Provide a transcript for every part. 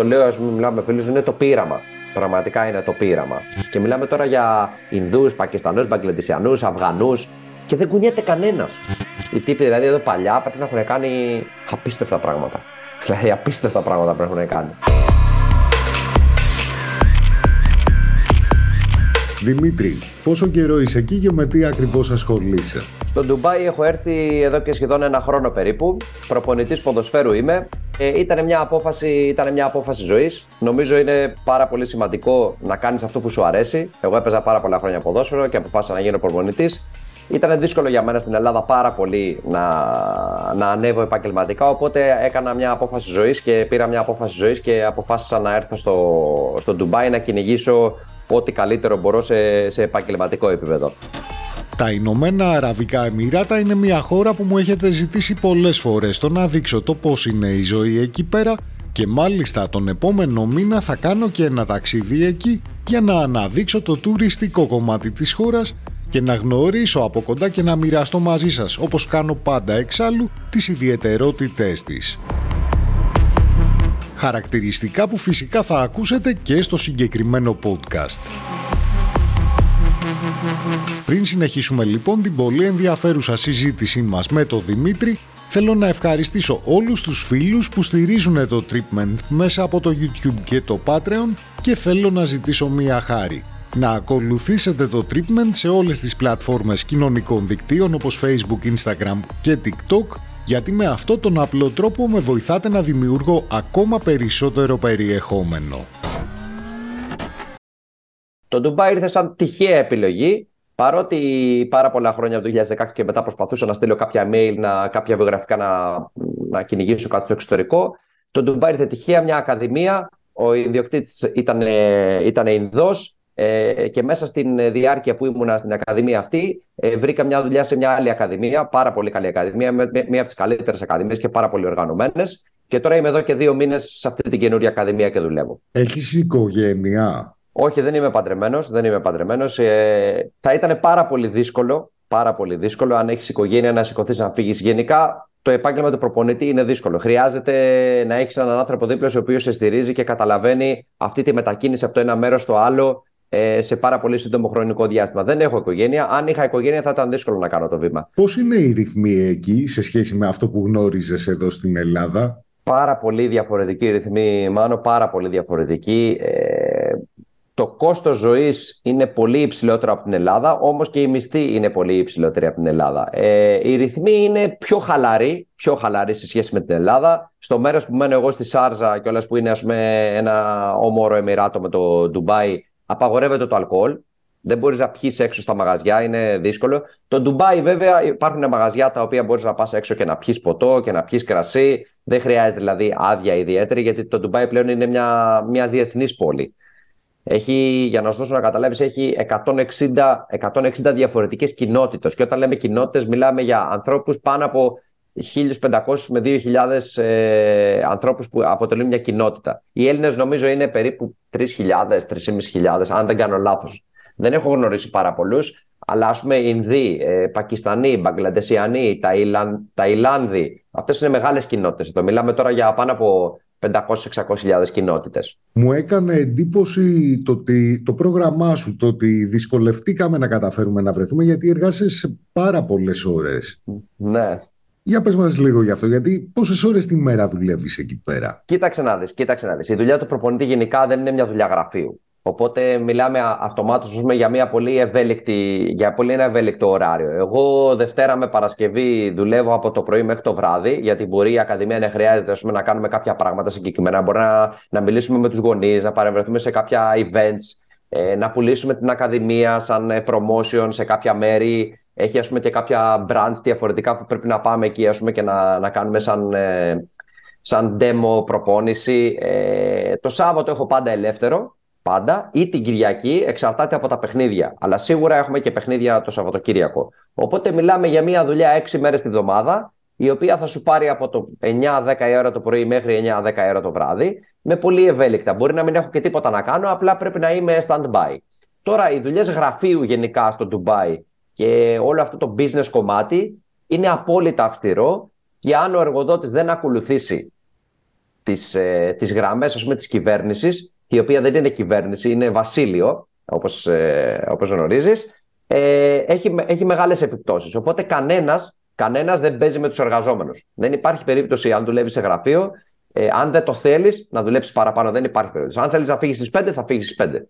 το λέω, ας πούμε, μιλάμε με φίλους, είναι το πείραμα. Πραγματικά είναι το πείραμα. Και μιλάμε τώρα για Ινδούς, Πακιστανούς, Μπαγκλαντισιανούς, Αφγανούς και δεν κουνιέται κανένας. Οι τύποι δηλαδή εδώ παλιά πρέπει να έχουν κάνει απίστευτα πράγματα. Δηλαδή απίστευτα πράγματα πρέπει να έχουν κάνει. Δημήτρη, πόσο καιρό είσαι εκεί και με τι ακριβώς ασχολείσαι; Στο Ντουμπάι έχω έρθει εδώ και σχεδόν ένα χρόνο περίπου. Προπονητής ποδοσφαίρου είμαι. Ε, ήταν μια απόφαση, ήταν μια απόφαση ζωής. Νομίζω είναι πάρα πολύ σημαντικό να κάνεις αυτό που σου αρέσει. Εγώ έπαιζα πάρα πολλά χρόνια ποδόσφαιρο και αποφάσισα να γίνω προπονητής. Ήταν δύσκολο για μένα στην Ελλάδα πάρα πολύ να, να ανέβω επαγγελματικά, οπότε έκανα μια απόφαση ζωής και πήρα μια απόφαση ζωής και αποφάσισα να έρθω στο, στο Ντουμπάι να κυνηγήσω ό,τι καλύτερο μπορώ σε, σε επαγγελματικό επίπεδο. Τα Ηνωμένα Αραβικά Εμμυράτα είναι μια χώρα που μου έχετε ζητήσει πολλές φορές το να δείξω το πώς είναι η ζωή εκεί πέρα και μάλιστα τον επόμενο μήνα θα κάνω και ένα ταξίδι εκεί για να αναδείξω το τουριστικό κομμάτι της χώρας και να γνωρίσω από κοντά και να μοιραστώ μαζί σας, όπως κάνω πάντα εξάλλου, τις ιδιαιτερότητές της. Χαρακτηριστικά που φυσικά θα ακούσετε και στο συγκεκριμένο podcast. Πριν συνεχίσουμε λοιπόν την πολύ ενδιαφέρουσα συζήτησή μας με τον Δημήτρη, θέλω να ευχαριστήσω όλους τους φίλους που στηρίζουν το treatment μέσα από το YouTube και το Patreon και θέλω να ζητήσω μία χάρη να ακολουθήσετε το Treatment σε όλες τις πλατφόρμες κοινωνικών δικτύων όπως Facebook, Instagram και TikTok γιατί με αυτό τον απλό τρόπο με βοηθάτε να δημιουργώ ακόμα περισσότερο περιεχόμενο. Το Dubai ήρθε σαν τυχαία επιλογή Παρότι πάρα πολλά χρόνια από το 2016 και μετά προσπαθούσα να στείλω κάποια mail, να, κάποια βιογραφικά να, να κυνηγήσω κάτι στο εξωτερικό, το Dubai ήρθε τυχαία μια ακαδημία. Ο ιδιοκτήτης ήταν, ήταν Ινδός ε, και μέσα στην διάρκεια που ήμουν στην Ακαδημία αυτή, ε, βρήκα μια δουλειά σε μια άλλη Ακαδημία, πάρα πολύ καλή Ακαδημία, με, με, μία από τις καλύτερες Ακαδημίες και πάρα πολύ οργανωμένες. Και τώρα είμαι εδώ και δύο μήνες σε αυτή την καινούργια Ακαδημία και δουλεύω. Έχεις οικογένεια; Όχι, δεν είμαι παντρεμένος. Δεν είμαι παντρεμένος. Ε, θα ήταν πάρα πολύ δύσκολο, πάρα πολύ δύσκολο αν έχεις οικογένεια να σηκωθείς να φύγεις. Γενικά, το επάγγελμα του προπονητή είναι δύσκολο. Χρειάζεται να έχεις έναν άνθρωπο δίπλα σου, ο οποίος σε στηρίζει και καταλαβαίνει αυτή τη μετακίνηση από το ένα μέρος στο άλλο ε, σε πάρα πολύ σύντομο χρονικό διάστημα. Δεν έχω οικογένεια. Αν είχα οικογένεια, θα ήταν δύσκολο να κάνω το βήμα. Πώς είναι οι ρυθμοί εκεί σε σχέση με αυτό που γνώριζες εδώ στην Ελλάδα, Πάρα πολύ διαφορετική ρυθμοί, Μάνο, πάρα πολύ διαφορετική. Ε, το κόστος ζωής είναι πολύ υψηλότερο από την Ελλάδα, όμως και η μισθή είναι πολύ υψηλότερη από την Ελλάδα. Ε, οι ρυθμοί είναι πιο χαλαροί, πιο χαλαροί σε σχέση με την Ελλάδα. Στο μέρος που μένω εγώ στη Σάρζα και όλες που είναι ας πούμε, ένα όμορο εμμυράτο με το Ντουμπάι, απαγορεύεται το αλκοόλ. Δεν μπορείς να πιεις έξω στα μαγαζιά, είναι δύσκολο. Το Ντουμπάι, βέβαια, υπάρχουν μαγαζιά τα οποία μπορείς να πας έξω και να πιεις ποτό και να πιεις κρασί. Δεν χρειάζεται δηλαδή άδεια ιδιαίτερη, γιατί το Ντουμπάι πλέον είναι μια, μια διεθνής πόλη. Έχει, για να σου δώσω να καταλάβεις, έχει 160, 160 διαφορετικές κοινότητες. Και όταν λέμε κοινότητες, μιλάμε για ανθρώπους πάνω από 1.500 με 2.000 ε, ανθρώπους που αποτελούν μια κοινότητα. Οι Έλληνες νομίζω είναι περίπου 3.000, 3.500, αν δεν κάνω λάθος. Δεν έχω γνωρίσει πάρα πολλούς, αλλά ας πούμε Ινδοί, ε, Πακιστανοί, Μπαγκλαντεσιανοί, Ταϊλαν, Ταϊλάνδοι, αυτές είναι μεγάλες κοινότητες. Εδώ μιλάμε τώρα για πάνω από 500-600 κοινότητες. Μου έκανε εντύπωση το, ότι, το πρόγραμμά σου, το ότι δυσκολευτήκαμε να καταφέρουμε να βρεθούμε γιατί εργάσες πάρα πολλές ώρες. Ναι, για πες μας λίγο γι' αυτό, γιατί πόσες ώρες τη μέρα δουλεύεις εκεί πέρα; Κοίταξε να δεις, κοίταξε να δεις. Η δουλειά του προπονητή γενικά δεν είναι μια δουλειά γραφείου. Οπότε μιλάμε αυτομάτως για μια πολύ ευέλικτη, για πολύ ένα ευέλικτο ωράριο. Εγώ Δευτέρα με Παρασκευή δουλεύω από το πρωί μέχρι το βράδυ, γιατί μπορεί η Ακαδημία να χρειάζεται πούμε, να κάνουμε κάποια πράγματα συγκεκριμένα. Μπορεί να, να μιλήσουμε με τους γονείς, να παρευρεθούμε σε κάποια events, ε, να πουλήσουμε την Ακαδημία σαν ε, promotion σε κάποια μέρη, έχει ας πούμε, και κάποια brands διαφορετικά που πρέπει να πάμε εκεί ας πούμε, και να, να κάνουμε σαν, ε, σαν demo προπόνηση. Ε, το Σάββατο έχω πάντα ελεύθερο, πάντα, ή την Κυριακή, εξαρτάται από τα παιχνίδια. Αλλά σίγουρα έχουμε και παιχνίδια το Σαββατοκύριακο. Οπότε μιλάμε για μια δουλειά 6 μέρες τη βδομάδα, η οποία θα σου πάρει από το 9-10 ώρα το πρωί μέχρι 9-10 ώρα το βράδυ, με πολύ ευέλικτα. Μπορεί να μην έχω και τίποτα να κάνω, απλά πρέπει να είμαι stand-by. Τώρα, οι δουλειές γραφείου γενικά στο Dubai και όλο αυτό το business κομμάτι είναι απόλυτα αυστηρό και αν ο εργοδότης δεν ακολουθήσει τις, ε, τις γραμμές ας πούμε, της κυβέρνησης, η οποία δεν είναι κυβέρνηση, είναι βασίλειο, όπως, ε, όπως γνωρίζεις, ε, έχει, έχει μεγάλες επιπτώσεις. Οπότε κανένας, κανένας δεν παίζει με τους εργαζόμενους. Δεν υπάρχει περίπτωση αν δουλεύεις σε γραφείο, ε, αν δεν το θέλεις να δουλέψεις παραπάνω, δεν υπάρχει περίπτωση. Αν θέλεις να φύγεις στις 5, θα φύγεις στις 5.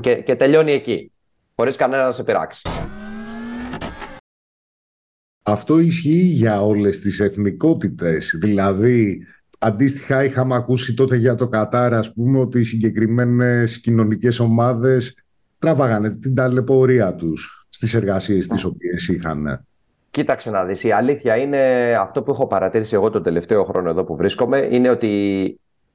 Και, και τελειώνει εκεί, χωρίς κανένα να σε πειράξει. Αυτό ισχύει για όλες τις εθνικότητες. Δηλαδή, αντίστοιχα είχαμε ακούσει τότε για το Κατάρ, ας πούμε, ότι οι συγκεκριμένες κοινωνικές ομάδες τραβάγανε την ταλαιπωρία τους στις εργασίες τις οποίες είχαν. Κοίταξε να δεις, η αλήθεια είναι αυτό που έχω παρατηρήσει εγώ τον τελευταίο χρόνο εδώ που βρίσκομαι, είναι ότι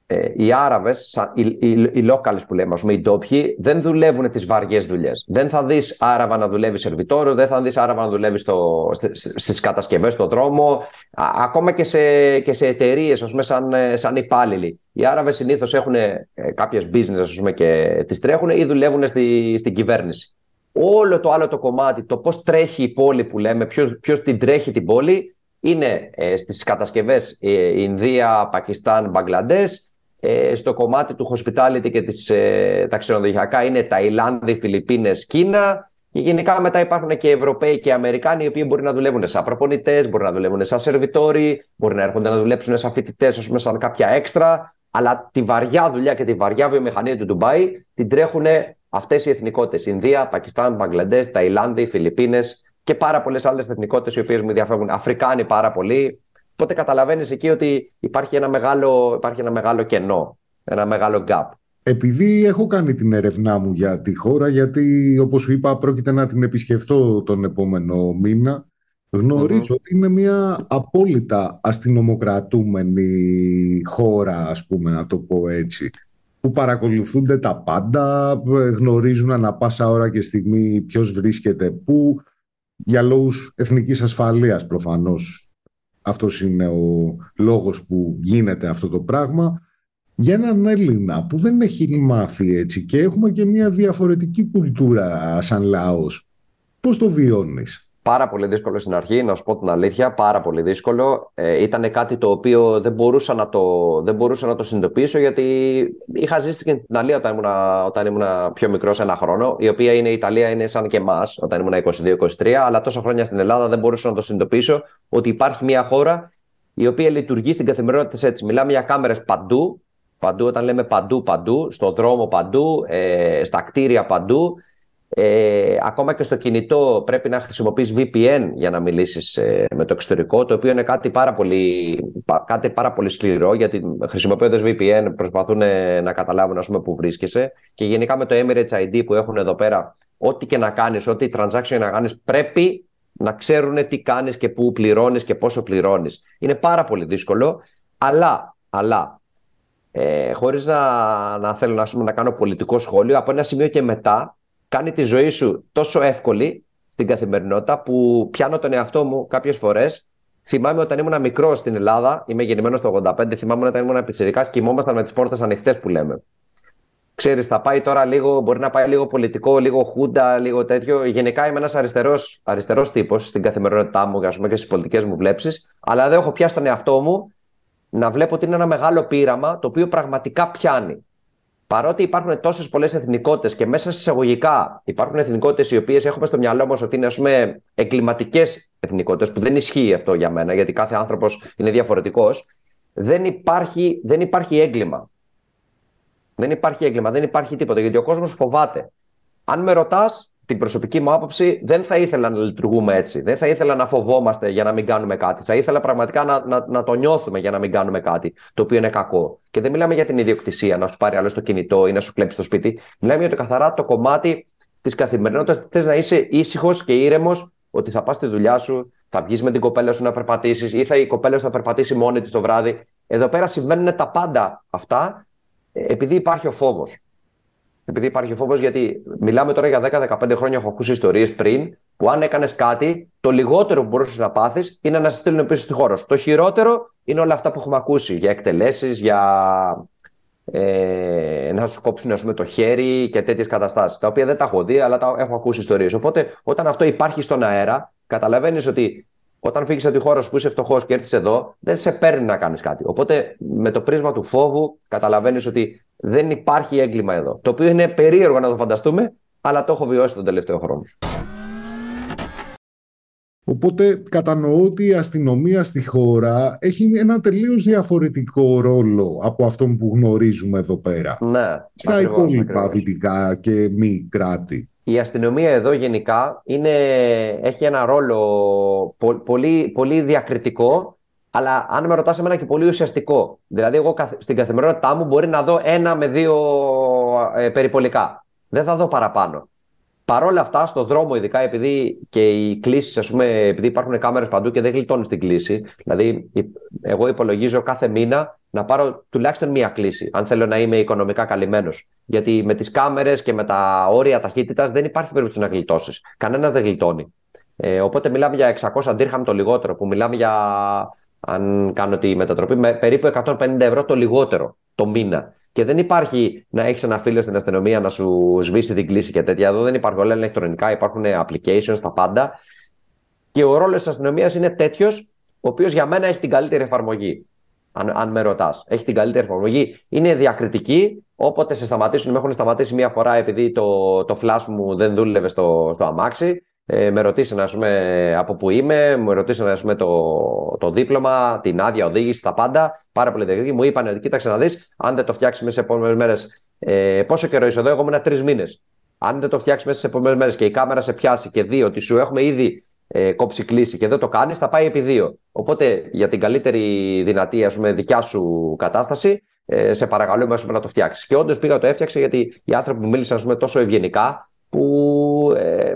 ε, οι Άραβες, οι, οι, οι locals που λέμε, πούμε, οι ντόπιοι, δεν δουλεύουν τις βαριές δουλειές. Δεν θα δεις Άραβα να δουλεύει σερβιτόρο, δεν θα δεις Άραβα να δουλεύει στι κατασκευές, στον δρόμο, α, ακόμα και σε, και σε εταιρείες, σαν, ε, σαν υπάλληλοι. Οι Άραβες συνήθως έχουν ε, κάποιες business πούμε, και τις τρέχουν ή δουλεύουν στη, στην κυβέρνηση. Όλο το άλλο το κομμάτι, το πώς τρέχει η πόλη που λέμε, ποιος την τρέχει την πόλη, είναι ε, στις κατασκευές ε, Ινδία, Πακιστάν, Μπαγκλαντές, ε, στο κομμάτι του hospitality και της, ε, τα ξενοδοχειακά είναι Ταϊλάνδη, Φιλιππίνες, Κίνα και γενικά μετά υπάρχουν και Ευρωπαίοι και Αμερικάνοι οι οποίοι μπορεί να δουλεύουν σαν προπονητές, μπορεί να δουλεύουν σαν σερβιτόροι, μπορεί να έρχονται να δουλέψουν σαν φοιτητές, ας πούμε, σαν κάποια έξτρα. Αλλά τη βαριά δουλειά και τη βαριά βιομηχανία του Ντουμπάι την τρέχουν αυτές οι εθνικότητες. Ινδία, Πακιστάν, Μπαγκλαντές, Ταϊλάνδη, Φιλιππίνες και πάρα πολλές άλλες εθνικότητες οι οποίες μου διαφεύγουν. Αφρικάνοι πάρα πολλοί. Οπότε καταλαβαίνεις εκεί ότι υπάρχει ένα μεγάλο, υπάρχει ένα μεγάλο κενό, ένα μεγάλο gap. Επειδή έχω κάνει την έρευνά μου για τη χώρα, γιατί όπως σου είπα πρόκειται να την επισκεφθώ τον επόμενο μήνα, ότι είναι μια απόλυτα αστυνομοκρατούμενη χώρα, ας πούμε, να το πω έτσι που παρακολουθούνται τα πάντα, γνωρίζουν ανα πάσα ώρα και στιγμή ποιος βρίσκεται πού, για λόγους εθνικής ασφαλείας προφανώς αυτός είναι ο λόγος που γίνεται αυτό το πράγμα. Για έναν Έλληνα που δεν έχει μάθει έτσι και έχουμε και μια διαφορετική κουλτούρα σαν λαός. Πώς το βιώνεις; Πάρα πολύ δύσκολο στην αρχή, να σου πω την αλήθεια, πάρα πολύ δύσκολο. Ε, ήταν κάτι το οποίο δεν μπορούσα να το, δεν μπορούσα να το συνειδητοποιήσω γιατί είχα ζήσει στην Ιταλία όταν ήμουν, όταν ήμουν πιο μικρός ένα χρόνο, η οποία είναι η Ιταλία είναι σαν και εμάς όταν ήμουν 22-23, αλλά τόσα χρόνια στην Ελλάδα δεν μπορούσα να το συνειδητοποιήσω ότι υπάρχει μια χώρα η οποία λειτουργεί στην καθημερινότητα έτσι. Μιλάμε για κάμερες παντού, παντού όταν λέμε παντού, παντού, στον δρόμο παντού, ε, στα κτίρια παντού. Ε, ακόμα και στο κινητό πρέπει να χρησιμοποιείς VPN για να μιλήσεις ε, με το εξωτερικό, το οποίο είναι κάτι πάρα πολύ, κάτι πάρα πολύ σκληρό, γιατί χρησιμοποιώντας VPN προσπαθούν ε, να καταλάβουν ας πούμε, που βρίσκεσαι. Και γενικά με το Emirates ID που έχουν εδώ πέρα, ό,τι και να κάνεις, ό,τι transaction να κάνεις, πρέπει να ξέρουν τι κάνεις και πού πληρώνεις και πόσο πληρώνεις. Είναι πάρα πολύ δύσκολο, αλλά, αλλά ε, χωρίς να, να θέλω να, να κάνω πολιτικό σχόλιο, από ένα σημείο και μετά κάνει τη ζωή σου τόσο εύκολη στην καθημερινότητα που πιάνω τον εαυτό μου κάποιες φορές. Θυμάμαι όταν ήμουν μικρό στην Ελλάδα, είμαι γεννημένος το 85, θυμάμαι όταν ήμουν πιτσερικά και κοιμόμασταν με τις πόρτες ανοιχτές που λέμε. Ξέρεις, θα πάει τώρα λίγο, μπορεί να πάει λίγο πολιτικό, λίγο χούντα, λίγο τέτοιο. Γενικά είμαι ένας αριστερός αριστερός τύπος στην καθημερινότητά μου πούμε, και στις πολιτικές μου βλέψεις. Αλλά δεν έχω πιάσει τον εαυτό μου να βλέπω ότι είναι ένα μεγάλο πείραμα το οποίο πραγματικά πιάνει παρότι υπάρχουν τόσες πολλές εθνικότητες και μέσα σε εισαγωγικά υπάρχουν εθνικότητες οι οποίες έχουμε στο μυαλό μας ότι είναι εγκληματικές εθνικότητες, που δεν ισχύει αυτό για μένα, γιατί κάθε άνθρωπος είναι διαφορετικός, δεν υπάρχει, δεν υπάρχει έγκλημα. Δεν υπάρχει έγκλημα, δεν υπάρχει τίποτα, γιατί ο κόσμος φοβάται. Αν με ρωτάς, την προσωπική μου άποψη, δεν θα ήθελα να λειτουργούμε έτσι. Δεν θα ήθελα να φοβόμαστε για να μην κάνουμε κάτι. Θα ήθελα πραγματικά να, να, να το νιώθουμε για να μην κάνουμε κάτι το οποίο είναι κακό. Και δεν μιλάμε για την ιδιοκτησία, να σου πάρει άλλο το κινητό ή να σου κλέψει το σπίτι. Μιλάμε για το καθαρά το κομμάτι της καθημερινότητας. Θες να είσαι ήσυχος και ήρεμος ότι θα πας στη δουλειά σου, θα βγεις με την κοπέλα σου να περπατήσεις ή θα η κοπέλα σου θα περπατήσει μόνη της το βράδυ. Εδώ πέρα συμβαίνουν τα πάντα αυτά ε, επειδή υπάρχει ο φόβος. Επειδή υπάρχει φόβος, γιατί μιλάμε τώρα για 10-15 χρόνια. Έχω ακούσει ιστορίες πριν που αν έκανες κάτι, το λιγότερο που μπορούσες να πάθεις είναι να σε στείλουν πίσω στη χώρα σου. Το χειρότερο είναι όλα αυτά που έχουμε ακούσει για εκτελέσεις, για ε, να σου κόψουν ας πούμε, το χέρι και τέτοιες καταστάσεις. Τα οποία δεν τα έχω δει, αλλά τα έχω ακούσει ιστορίες. Οπότε, όταν αυτό υπάρχει στον αέρα, καταλαβαίνεις ότι όταν φύγεις από τη χώρα σου που είσαι φτωχός και έρθεις εδώ, δεν σε παίρνει να κάνεις κάτι. Οπότε με το πρίσμα του φόβου καταλαβαίνεις ότι δεν υπάρχει έγκλημα εδώ. Το οποίο είναι περίεργο να το φανταστούμε, αλλά το έχω βιώσει τον τελευταίο χρόνο. Οπότε κατανοώ ότι η αστυνομία στη χώρα έχει ένα τελείως διαφορετικό ρόλο από αυτό που γνωρίζουμε εδώ πέρα. Ναι, Στα υπόλοιπα δυτικά και μη κράτη. Η αστυνομία εδώ γενικά είναι, έχει ένα ρόλο πολύ, πολύ διακριτικό, αλλά αν με ρωτάς εμένα και πολύ ουσιαστικό. Δηλαδή εγώ στην καθημερινότητά μου μπορεί να δω ένα με δύο ε, περιπολικά. Δεν θα δω παραπάνω. Παρ' όλα αυτά, στο δρόμο, ειδικά επειδή και οι κλήσεις, ας πούμε, επειδή υπάρχουν κάμερες παντού και δεν γλιτώνεις την κλίση. Δηλαδή, εγώ υπολογίζω κάθε μήνα να πάρω τουλάχιστον μία κλίση, αν θέλω να είμαι οικονομικά καλυμμένος. Γιατί με τις κάμερες και με τα όρια ταχύτητας δεν υπάρχει περίπτωση να γλιτώσεις. Κανένας δεν γλιτώνει. Ε, οπότε μιλάμε για 600 αντίρχαμ το λιγότερο, που μιλάμε για, αν κάνω τη μετατροπή, με περίπου 150 ευρώ το λιγότερο το μήνα. Και δεν υπάρχει να έχεις ένα φίλο στην αστυνομία να σου σβήσει την κλίση και τέτοια. Εδώ δεν υπάρχουν όλα ηλεκτρονικά, υπάρχουν applications, τα πάντα. Και ο ρόλος της αστυνομίας είναι τέτοιος, ο οποίος για μένα έχει την καλύτερη εφαρμογή. Αν, αν με ρωτάς, έχει την καλύτερη εφαρμογή. Είναι διακριτική. Όποτε σε σταματήσουν, με έχουν σταματήσει μία φορά επειδή το, το flash μου δεν δούλευε στο, στο αμάξι. Ε, με ρωτήσανε ας πούμε, από πού είμαι, με ρωτήσανε ας πούμε, το, το δίπλωμα, την άδεια οδήγηση, τα πάντα. Πάρα πολύ δεκριτή. Μου είπαν ότι κοίταξε να δεις, αν δεν το φτιάξεις μέσα σε επόμενες μέρες. Ε, πόσο καιρό είσαι εδώ, εγώ ήμουν τρεις μήνες. Αν δεν το φτιάξεις μέσα σε επόμενες μέρες και η κάμερα σε πιάσει και δει ότι σου έχουμε ήδη ε, κόψει κλίση και δεν το κάνεις, θα πάει επί δύο. Οπότε για την καλύτερη δυνατή ας πούμε, δικιά σου κατάσταση, ε, σε παρακαλούμε να το φτιάξεις. Και όντως πήγα το έφτιαξε γιατί οι άνθρωποι που μίλησαν πούμε, τόσο ευγενικά, που ε, ε,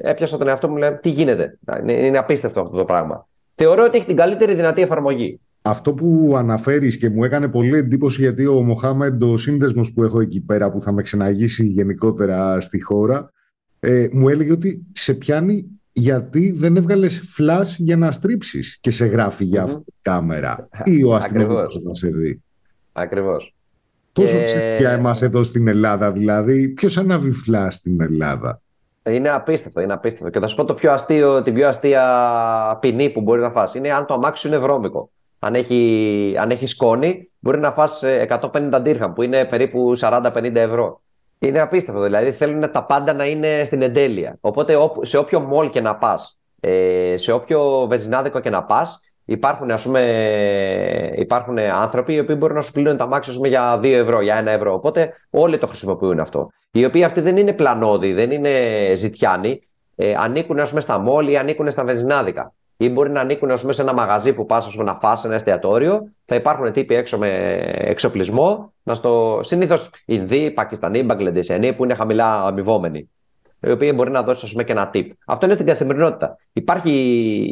έπιασα τον εαυτό μου, λέει, τι γίνεται; Είναι, είναι απίστευτο αυτό το πράγμα. Θεωρώ ότι έχει την καλύτερη δυνατή εφαρμογή. Αυτό που αναφέρεις και μου έκανε πολύ εντύπωση γιατί ο Μοχάμεντ, ο σύνδεσμος που έχω εκεί πέρα που θα με ξεναγήσει γενικότερα στη χώρα, ε, μου έλεγε ότι σε πιάνει γιατί δεν έβγαλες flash για να στρίψεις και σε γράφει για αυτή τη κάμερα. Ή ο αστυνομικός να σε δει. Ακριβώς. Πόσο και... για εμάς εδώ στην Ελλάδα, δηλαδή, ποιος ανάβει φλά στην Ελλάδα; Είναι απίστευτο, είναι απίστευτο. Και θα σου πω το πιο αστείο, την πιο αστεία ποινή που μπορεί να φας. Είναι αν το αμάξι σου είναι βρώμικο. Αν έχει, αν έχει σκόνη, μπορεί να φας 150 ντύρχαμ, που είναι περίπου 40-50 ευρώ. Είναι απίστευτο. Δηλαδή θέλουν τα πάντα να είναι στην εντέλεια. Οπότε σε όποιο μόλ και να πας, ε, σε όποιο βενζινάδικο και να πας, Υπάρχουν, ας πούμε, υπάρχουν άνθρωποι οι οποίοι μπορούν να σου κλείνουν τα μάξια για 2 ευρώ, για 1 ευρώ. Οπότε όλοι το χρησιμοποιούν αυτό. Οι οποίοι αυτοί δεν είναι πλανόδιοι, δεν είναι ζητιάνοι. Ε, ανήκουν ας πούμε, στα μόλι ή ανήκουν στα βενζινάδικα. Ή μπορεί να ανήκουν ας πούμε, σε ένα μαγαζί που πας να φας ένα εστιατόριο. Θα υπάρχουν τύποι έξω με εξοπλισμό. Να στο... Συνήθως Ινδοί, Πακιστανοί, Μπαγκλεντεσιανοί που είναι χαμηλά αμοιβόμενοι οι οποίοι μπορεί να δώσεις και ένα tip. Αυτό είναι στην καθημερινότητα. Υπάρχει,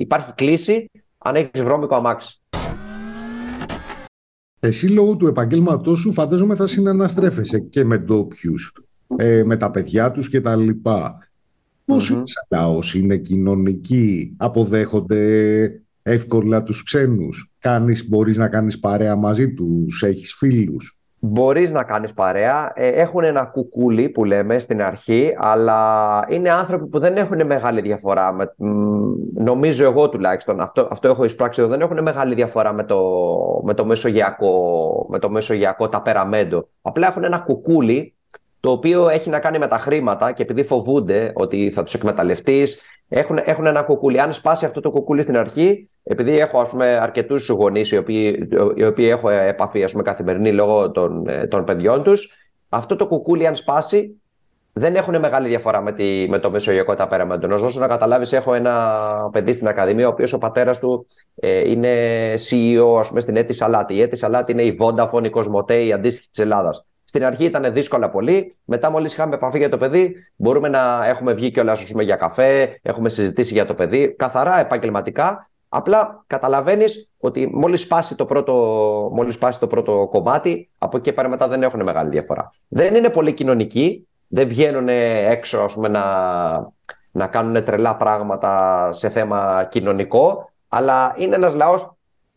υπάρχει κλίση αν έχεις βρώμικο αμάξι. Εσύ λόγω του επαγγέλματός σου φαντάζομαι θα συναναστρέφεσαι και με ντόπιους, ε, με τα παιδιά τους και τα λοιπά. Πώς είναι σαν λαός, είναι κοινωνικοί, αποδέχονται εύκολα τους ξένους, κάνεις, μπορείς να κάνεις παρέα μαζί τους, έχεις φίλους μπορείς να κάνεις παρέα. Ε, έχουν ένα κουκούλι που λέμε στην αρχή, αλλά είναι άνθρωποι που δεν έχουν μεγάλη διαφορά. Με, νομίζω εγώ τουλάχιστον, αυτό, αυτό έχω εισπράξει εδώ, δεν έχουν μεγάλη διαφορά με το, με το, μεσογειακό, με το μεσογειακό ταπεραμέντο. Απλά έχουν ένα κουκούλι το οποίο έχει να κάνει με τα χρήματα και επειδή φοβούνται ότι θα τους εκμεταλλευτείς, έχουν, έχουν ένα κουκούλι. Αν σπάσει αυτό το κουκούλι στην αρχή, επειδή έχω ας πούμε, αρκετούς γονείς οι οποίοι, οι οποίοι έχω επαφή ας πούμε, καθημερινή λόγω των, ε, των παιδιών τους, αυτό το κουκούλι αν σπάσει δεν έχουν μεγάλη διαφορά με, τη, με το μεσογειακό ταπέραμεντο. Να δώσω να καταλάβεις, έχω ένα παιδί στην Ακαδημία, ο οποίος ο πατέρας του ε, είναι CEO ας πούμε, στην Έτη Σαλάτη. Η Έτη Σαλάτη είναι η Vodafone, η Κοσμοτέ, η αντίστοιχη της Ελλάδας. Στην αρχή ήταν δύσκολα πολύ. Μετά, μόλις είχαμε επαφή για το παιδί, μπορούμε να έχουμε βγει κιόλα για καφέ, έχουμε συζητήσει για το παιδί, καθαρά επαγγελματικά. Απλά καταλαβαίνεις ότι μόλις σπάσει, το πρώτο, μόλις σπάσει το πρώτο κομμάτι, από εκεί πέρα μετά δεν έχουν μεγάλη διαφορά. Δεν είναι πολύ κοινωνικοί, δεν βγαίνουν έξω ας πούμε, να, να κάνουν τρελά πράγματα σε θέμα κοινωνικό, αλλά είναι ένας λαός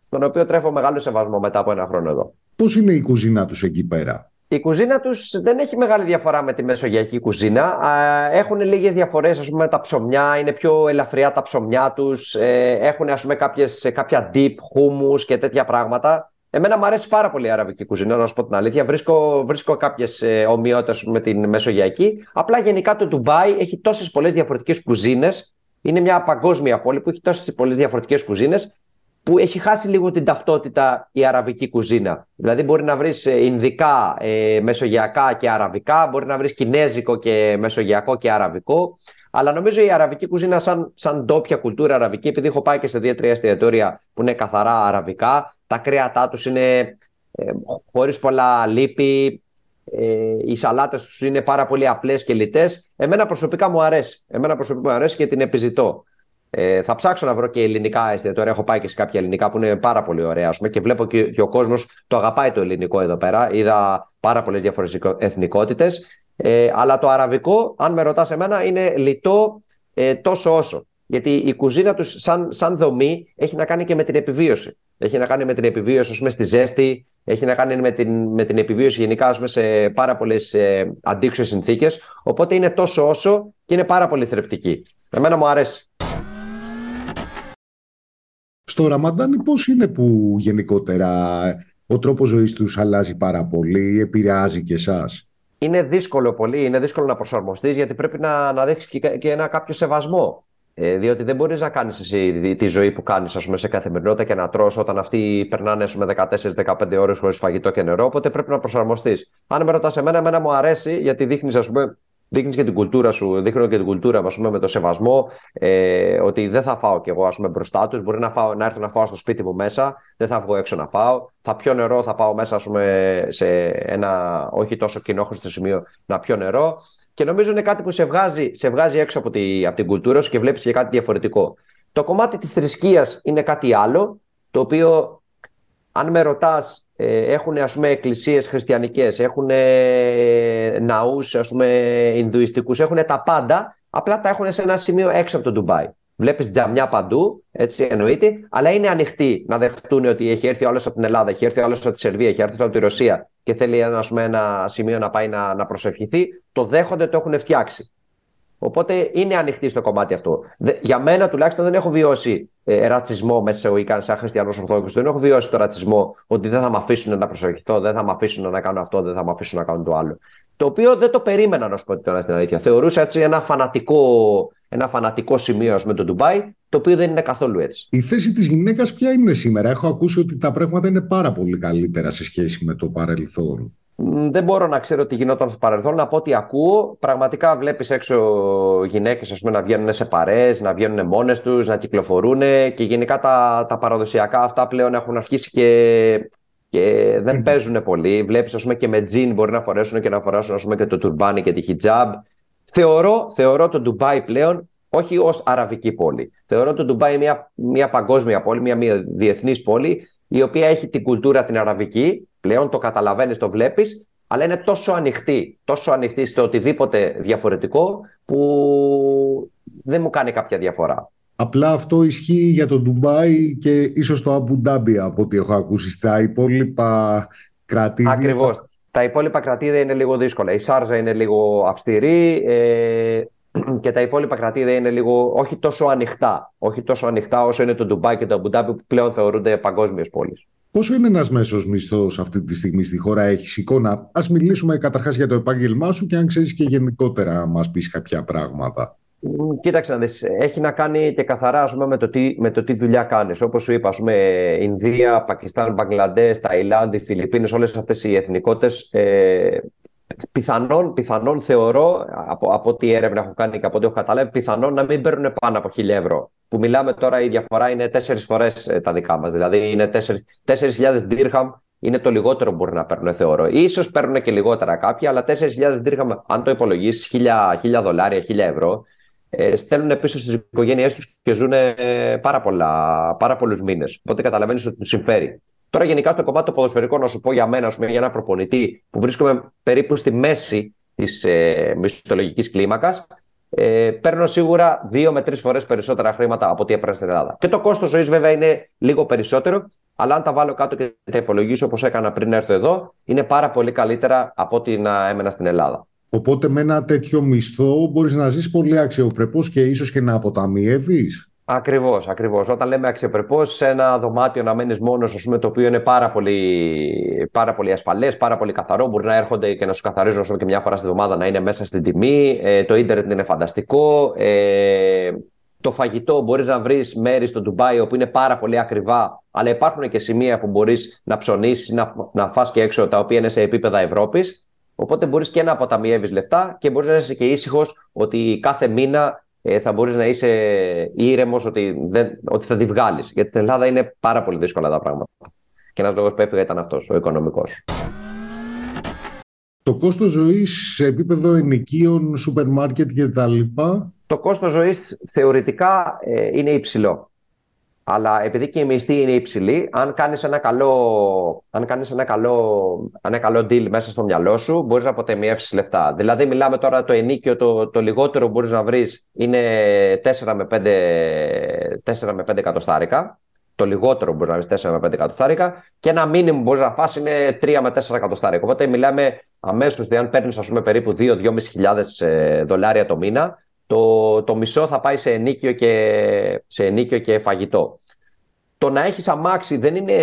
τον οποίο τρέφω μεγάλο σεβασμό μετά από ένα χρόνο εδώ. Πώς είναι η κουζίνα τους εκεί πέρα, Η κουζίνα τους δεν έχει μεγάλη διαφορά με τη μεσογειακή κουζίνα. Έχουν λίγες διαφορές, ας πούμε, με τα ψωμιά. Είναι πιο ελαφριά τα ψωμιά τους. Ε, έχουν, ας πούμε, κάποιες, κάποια dip, hummus και τέτοια πράγματα. Εμένα μου αρέσει πάρα πολύ η αραβική κουζίνα, να σου πω την αλήθεια. Βρίσκω, βρίσκω κάποιες ομοιότητες με την μεσογειακή. Απλά γενικά το Ντουμπάι έχει τόσες πολλές διαφορετικές κουζίνες. Είναι μια παγκόσμια πόλη που έχει τόσες πολλές διαφορετικές κουζίνες που έχει χάσει λίγο την ταυτότητα η αραβική κουζίνα. Δηλαδή μπορεί να βρεις ε, ινδικά, ε, μεσογειακά και αραβικά, μπορεί να βρεις κινέζικο και μεσογειακό και αραβικό. Αλλά νομίζω η αραβική κουζίνα σαν, σαν ντόπια κουλτούρα αραβική, επειδή έχω πάει και σε δύο-τρία εστιατόρια που είναι καθαρά αραβικά, τα κρέατά τους είναι ε, χωρίς πολλά λύπη, ε, οι σαλάτες τους είναι πάρα πολύ απλές και λιτές. Εμένα προσωπικά μου αρέσει. Εμένα προσωπικά μου αρέσει και την επιζητώ. Ε, θα ψάξω να βρω και ελληνικά εστιατόρια. Έχω πάει και σε κάποια ελληνικά που είναι πάρα πολύ ωραία. Πούμε, και βλέπω και, και ο κόσμος το αγαπάει το ελληνικό εδώ πέρα. Είδα πάρα πολλές διαφορετικέ εθνικότητες. Ε, αλλά το αραβικό, αν με ρωτάς εμένα, είναι λιτό ε, τόσο όσο. Γιατί η κουζίνα τους, σαν, σαν δομή, έχει να κάνει και με την επιβίωση. Έχει να κάνει με την επιβίωση, ας πούμε, στη ζέστη, έχει να κάνει με την, με την επιβίωση γενικά πούμε, σε πάρα πολλές ε, αντίξωες συνθήκες. Οπότε είναι τόσο όσο και είναι πάρα πολύ θρεπτική. Εμένα μου αρέσει. Στο Ραμαντάνι πώς είναι που γενικότερα ο τρόπος ζωής τους αλλάζει πάρα πολύ, επηρεάζει και εσάς; Είναι δύσκολο πολύ, είναι δύσκολο να προσαρμοστείς γιατί πρέπει να, να δείξεις και, ένα κάποιο σεβασμό. Ε, διότι δεν μπορείς να κάνεις εσύ τη ζωή που κάνεις σε καθημερινότητα και να τρως όταν αυτοί περνάνε 14-15 ώρες χωρίς φαγητό και νερό. Οπότε πρέπει να προσαρμοστείς. Αν με ρωτάς εμένα, εμένα μου αρέσει γιατί δείχνεις, ας πούμε, δείχνει και την κουλτούρα σου, δείχνω και την κουλτούρα μας, με το σεβασμό, ε, ότι δεν θα φάω κι εγώ ας πούμε, μπροστά τους. Μπορεί να, φάω, να έρθω να φάω στο σπίτι μου μέσα, δεν θα βγω έξω να φάω. Θα πιω νερό, θα πάω μέσα ας πούμε, σε ένα όχι τόσο κοινόχρηστο σημείο να πιω νερό. Και νομίζω είναι κάτι που σε βγάζει, σε βγάζει έξω από, τη, από την κουλτούρα σου και βλέπεις και κάτι διαφορετικό. Το κομμάτι της θρησκείας είναι κάτι άλλο, το οποίο αν με ρωτάς, ε, έχουν ας πούμε εκκλησίες χριστιανικές, έχουν ναούς ας πούμε Ινδουιστικούς, έχουν τα πάντα, απλά τα έχουν σε ένα σημείο έξω από το Ντουμπάι. Βλέπεις τζαμιά παντού, έτσι εννοείται, αλλά είναι ανοιχτοί να δεχτούν ότι έχει έρθει όλος από την Ελλάδα, έχει έρθει όλος από τη Σερβία, έχει έρθει από τη Ρωσία και θέλει ένα, πούμε, ένα σημείο να πάει να, να προσευχηθεί. Το δέχονται, το έχουν φτιάξει. Οπότε είναι ανοιχτή στο κομμάτι αυτό. Για μένα τουλάχιστον δεν έχω βιώσει ε, ρατσισμό μέσα σε οικά, σαν χριστιανός Ορθόδοξος. Δεν έχω βιώσει το ρατσισμό ότι δεν θα με αφήσουν να προσευχηθώ, δεν θα με αφήσουν να κάνω αυτό, δεν θα με αφήσουν να κάνω το άλλο. Το οποίο δεν το περίμενα να σου πω τώρα στην αλήθεια. Θεωρούσα έτσι ένα φανατικό, ένα φανατικό σημείο με το Ντουμπάι, το οποίο δεν είναι καθόλου έτσι. Η θέση της γυναίκας ποια είναι σήμερα; Έχω ακούσει ότι τα πράγματα είναι πάρα πολύ καλύτερα σε σχέση με το παρελθόν. Δεν μπορώ να ξέρω τι γινόταν στο παρελθόν. Από ό,τι ακούω, πραγματικά βλέπεις έξω γυναίκες να βγαίνουν σε παρέ, να βγαίνουν μόνες τους, να κυκλοφορούν και γενικά τα, τα παραδοσιακά αυτά πλέον έχουν αρχίσει και, και δεν mm. παίζουν πολύ. Βλέπεις, και με τζιν μπορεί να φορέσουν και να φορέσουν ας πούμε, και το τουρμπάνι και τη χιτζάμπ. Θεωρώ, θεωρώ το Ντουμπάι πλέον όχι ως αραβική πόλη. Θεωρώ το Ντουμπάι μια, μια παγκόσμια πόλη, μια, μια διεθνής πόλη, η οποία έχει την κουλτούρα την αραβική, πλέον το καταλαβαίνεις, το βλέπεις, αλλά είναι τόσο ανοιχτή, τόσο ανοιχτή στο οτιδήποτε διαφορετικό που δεν μου κάνει κάποια διαφορά. Απλά αυτό ισχύει για το Ντουμπάι και ίσως το Αμπουντάμπι από ό,τι έχω ακούσει στα υπόλοιπα κρατήδια. Ακριβώς. Τα υπόλοιπα κρατήδια είναι λίγο δύσκολα. Η Σάρζα είναι λίγο αυστηρή ε, και τα υπόλοιπα κρατήδια είναι λίγο όχι τόσο ανοιχτά. Όχι τόσο ανοιχτά όσο είναι το Ντουμπάι και το Αμπουντάμπι που πλέον θεωρούνται παγκόσμιες πόλεις. Πόσο είναι ένας μέσος μισθός αυτή τη στιγμή στη χώρα, έχεις εικόνα; Α μιλήσουμε καταρχάς για το επάγγελμά σου και αν ξέρεις και γενικότερα να μας πεις κάποια πράγματα. Κοίταξε να δεις, έχει να κάνει και καθαρά πούμε, με, το τι, με το τι δουλειά κάνεις. Όπως σου είπα, πούμε, Ινδία, Πακιστάν, Μπαγκλαντές, Ταϊλάνδη, Φιλιππίνες, όλες αυτές οι εθνικότητες ε, πιθανόν, πιθανόν θεωρώ, από, από ό,τι έρευνα έχω κάνει και από ό,τι έχω καταλάβει, πιθανόν να μην παίρνουν πάνω από 1000 ευρώ. Που μιλάμε τώρα, η διαφορά είναι τέσσερις φορές ε, τα δικά μας. Δηλαδή είναι 4.000 δίρχαμ είναι το λιγότερο που μπορεί να παίρνουν, θεωρώ. σω παίρνουν και λιγότερα κάποια, αλλά 4.000 δίρχαμ, αν το υπολογίσεις, 1.000 δολάρια, 1.000 ευρώ, ε, στέλνουν πίσω στις οικογένειές τους και ζουν ε, πάρα, πάρα πολλούς μήνες. Οπότε καταλαβαίνεις ότι τους συμφέρει. Τώρα, γενικά, στο κομμάτι του ποδοσφαιρικού, να σου πω για μένα, πούμε, για ένα προπονητή που βρίσκομαι περίπου στη μέση της ε, μισθολογικής κλίμακας, ε, παίρνω σίγουρα δύο με τρεις φορές περισσότερα χρήματα από ό,τι έπαιρνα στην Ελλάδα. Και το κόστος ζωής, βέβαια, είναι λίγο περισσότερο. αλλά αν τα βάλω κάτω και τα υπολογίσω όπως έκανα πριν έρθω εδώ, είναι πάρα πολύ καλύτερα από ότι να έμενα στην Ελλάδα. Οπότε με ένα τέτοιο μισθό μπορείς να ζεις πολύ αξιοπρεπώς και ίσως και να αποταμιεύεις. Ακριβώς, ακριβώς. Όταν λέμε αξιοπρεπώς, σε ένα δωμάτιο να μένεις μόνος, το οποίο είναι πάρα πολύ, πάρα πολύ ασφαλές, πάρα πολύ καθαρό. Μπορεί να έρχονται και να σου καθαρίζουν όσο και μια φορά στη βδομάδα να είναι μέσα στην τιμή. Ε, το ίντερνετ είναι φανταστικό. Ε, το φαγητό μπορείς να βρεις μέρη στο Ντουμπάι όπου είναι πάρα πολύ ακριβά, αλλά υπάρχουν και σημεία που μπορείς να ψωνίσεις, να, να φας και έξω τα οποία είναι σε επίπεδα Ευρώπης. Οπότε μπορείς και να αποταμιεύεις λεφτά και μπορείς να είσαι και ήσυχος ότι κάθε μήνα ε, θα μπορείς να είσαι ήρεμος ότι, ότι θα τη βγάλεις. Γιατί στην Ελλάδα είναι πάρα πολύ δύσκολα τα πράγματα. Και ένας λόγος που έφυγα ήταν αυτός, ο οικονομικός. Το κόστο ζωής σε επίπεδο ενοικίων, σούπερ μάρκετ κτλ. Το κόστος ζωής θεωρητικά ε, είναι υψηλό. Αλλά επειδή και η μισθή είναι υψηλή, αν κάνεις ένα καλό, αν κάνεις ένα καλό, ένα καλό deal μέσα στο μυαλό σου, μπορείς να αποτεμιεύσεις λεφτά. Δηλαδή μιλάμε τώρα το ενίκιο, το, το λιγότερο που μπορείς να βρεις είναι 4 με 5, 4 με 5 εκατοστάρικα. Το λιγότερο που μπορείς να βρεις 4 με 5 εκατοστάρικα και ένα μήνυμο που μπορείς να φας είναι 3 με 4 εκατοστάρικα. Οπότε μιλάμε αμέσως, δηλαδή αν παίρνεις ας πούμε περίπου 2-2.500 ε, δολάρια το μήνα, το, το μισό θα πάει σε ενίκιο, και, σε ενίκιο και φαγητό. Το να έχεις αμάξι δεν είναι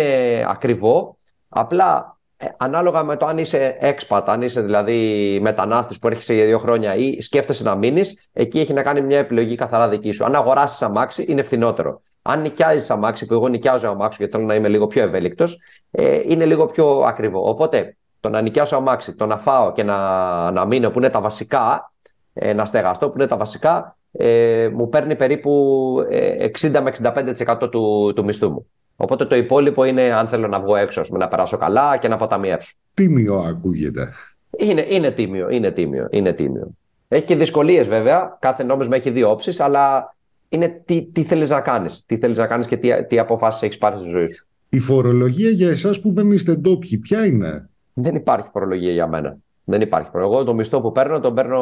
ακριβό, απλά ε, ανάλογα με το αν είσαι expat, αν είσαι δηλαδή μετανάστης που έρχεσαι για δύο χρόνια ή σκέφτεσαι να μείνεις, εκεί έχει να κάνει μια επιλογή καθαρά δική σου. Αν αγοράσεις αμάξι είναι φθηνότερο. Αν νοικιάζεις αμάξι, που εγώ νοικιάζω αμάξι και θέλω να είμαι λίγο πιο ευέλικτος, ε, είναι λίγο πιο ακριβό. Οπότε το να νοικιάσω αμάξι, το να φάω και να, να μείνω που είναι τα βασικά, ε, να στεγαστώ, που είναι τα βασικά, ε, μου παίρνει περίπου 60 ε, με 65% του, του μισθού μου. Οπότε το υπόλοιπο είναι αν θέλω να βγω έξω, να περάσω καλά και να αποταμιεύσω. Τίμιο ακούγεται. Είναι, είναι τίμιο, είναι τίμιο, είναι τίμιο. Έχει και δυσκολίες βέβαια. Κάθε νόμισμα έχει δύο όψεις, αλλά είναι τι, τι θέλεις να κάνεις. Τι θέλεις να κάνεις και τι, τι αποφάσεις έχεις πάρει στη ζωή σου. Η φορολογία για εσάς που δεν είστε ντόπιοι, ποια είναι; Δεν υπάρχει φορολογία για μένα. Δεν υπάρχει πρόβλημα. Εγώ το μισθό που παίρνω τον παίρνω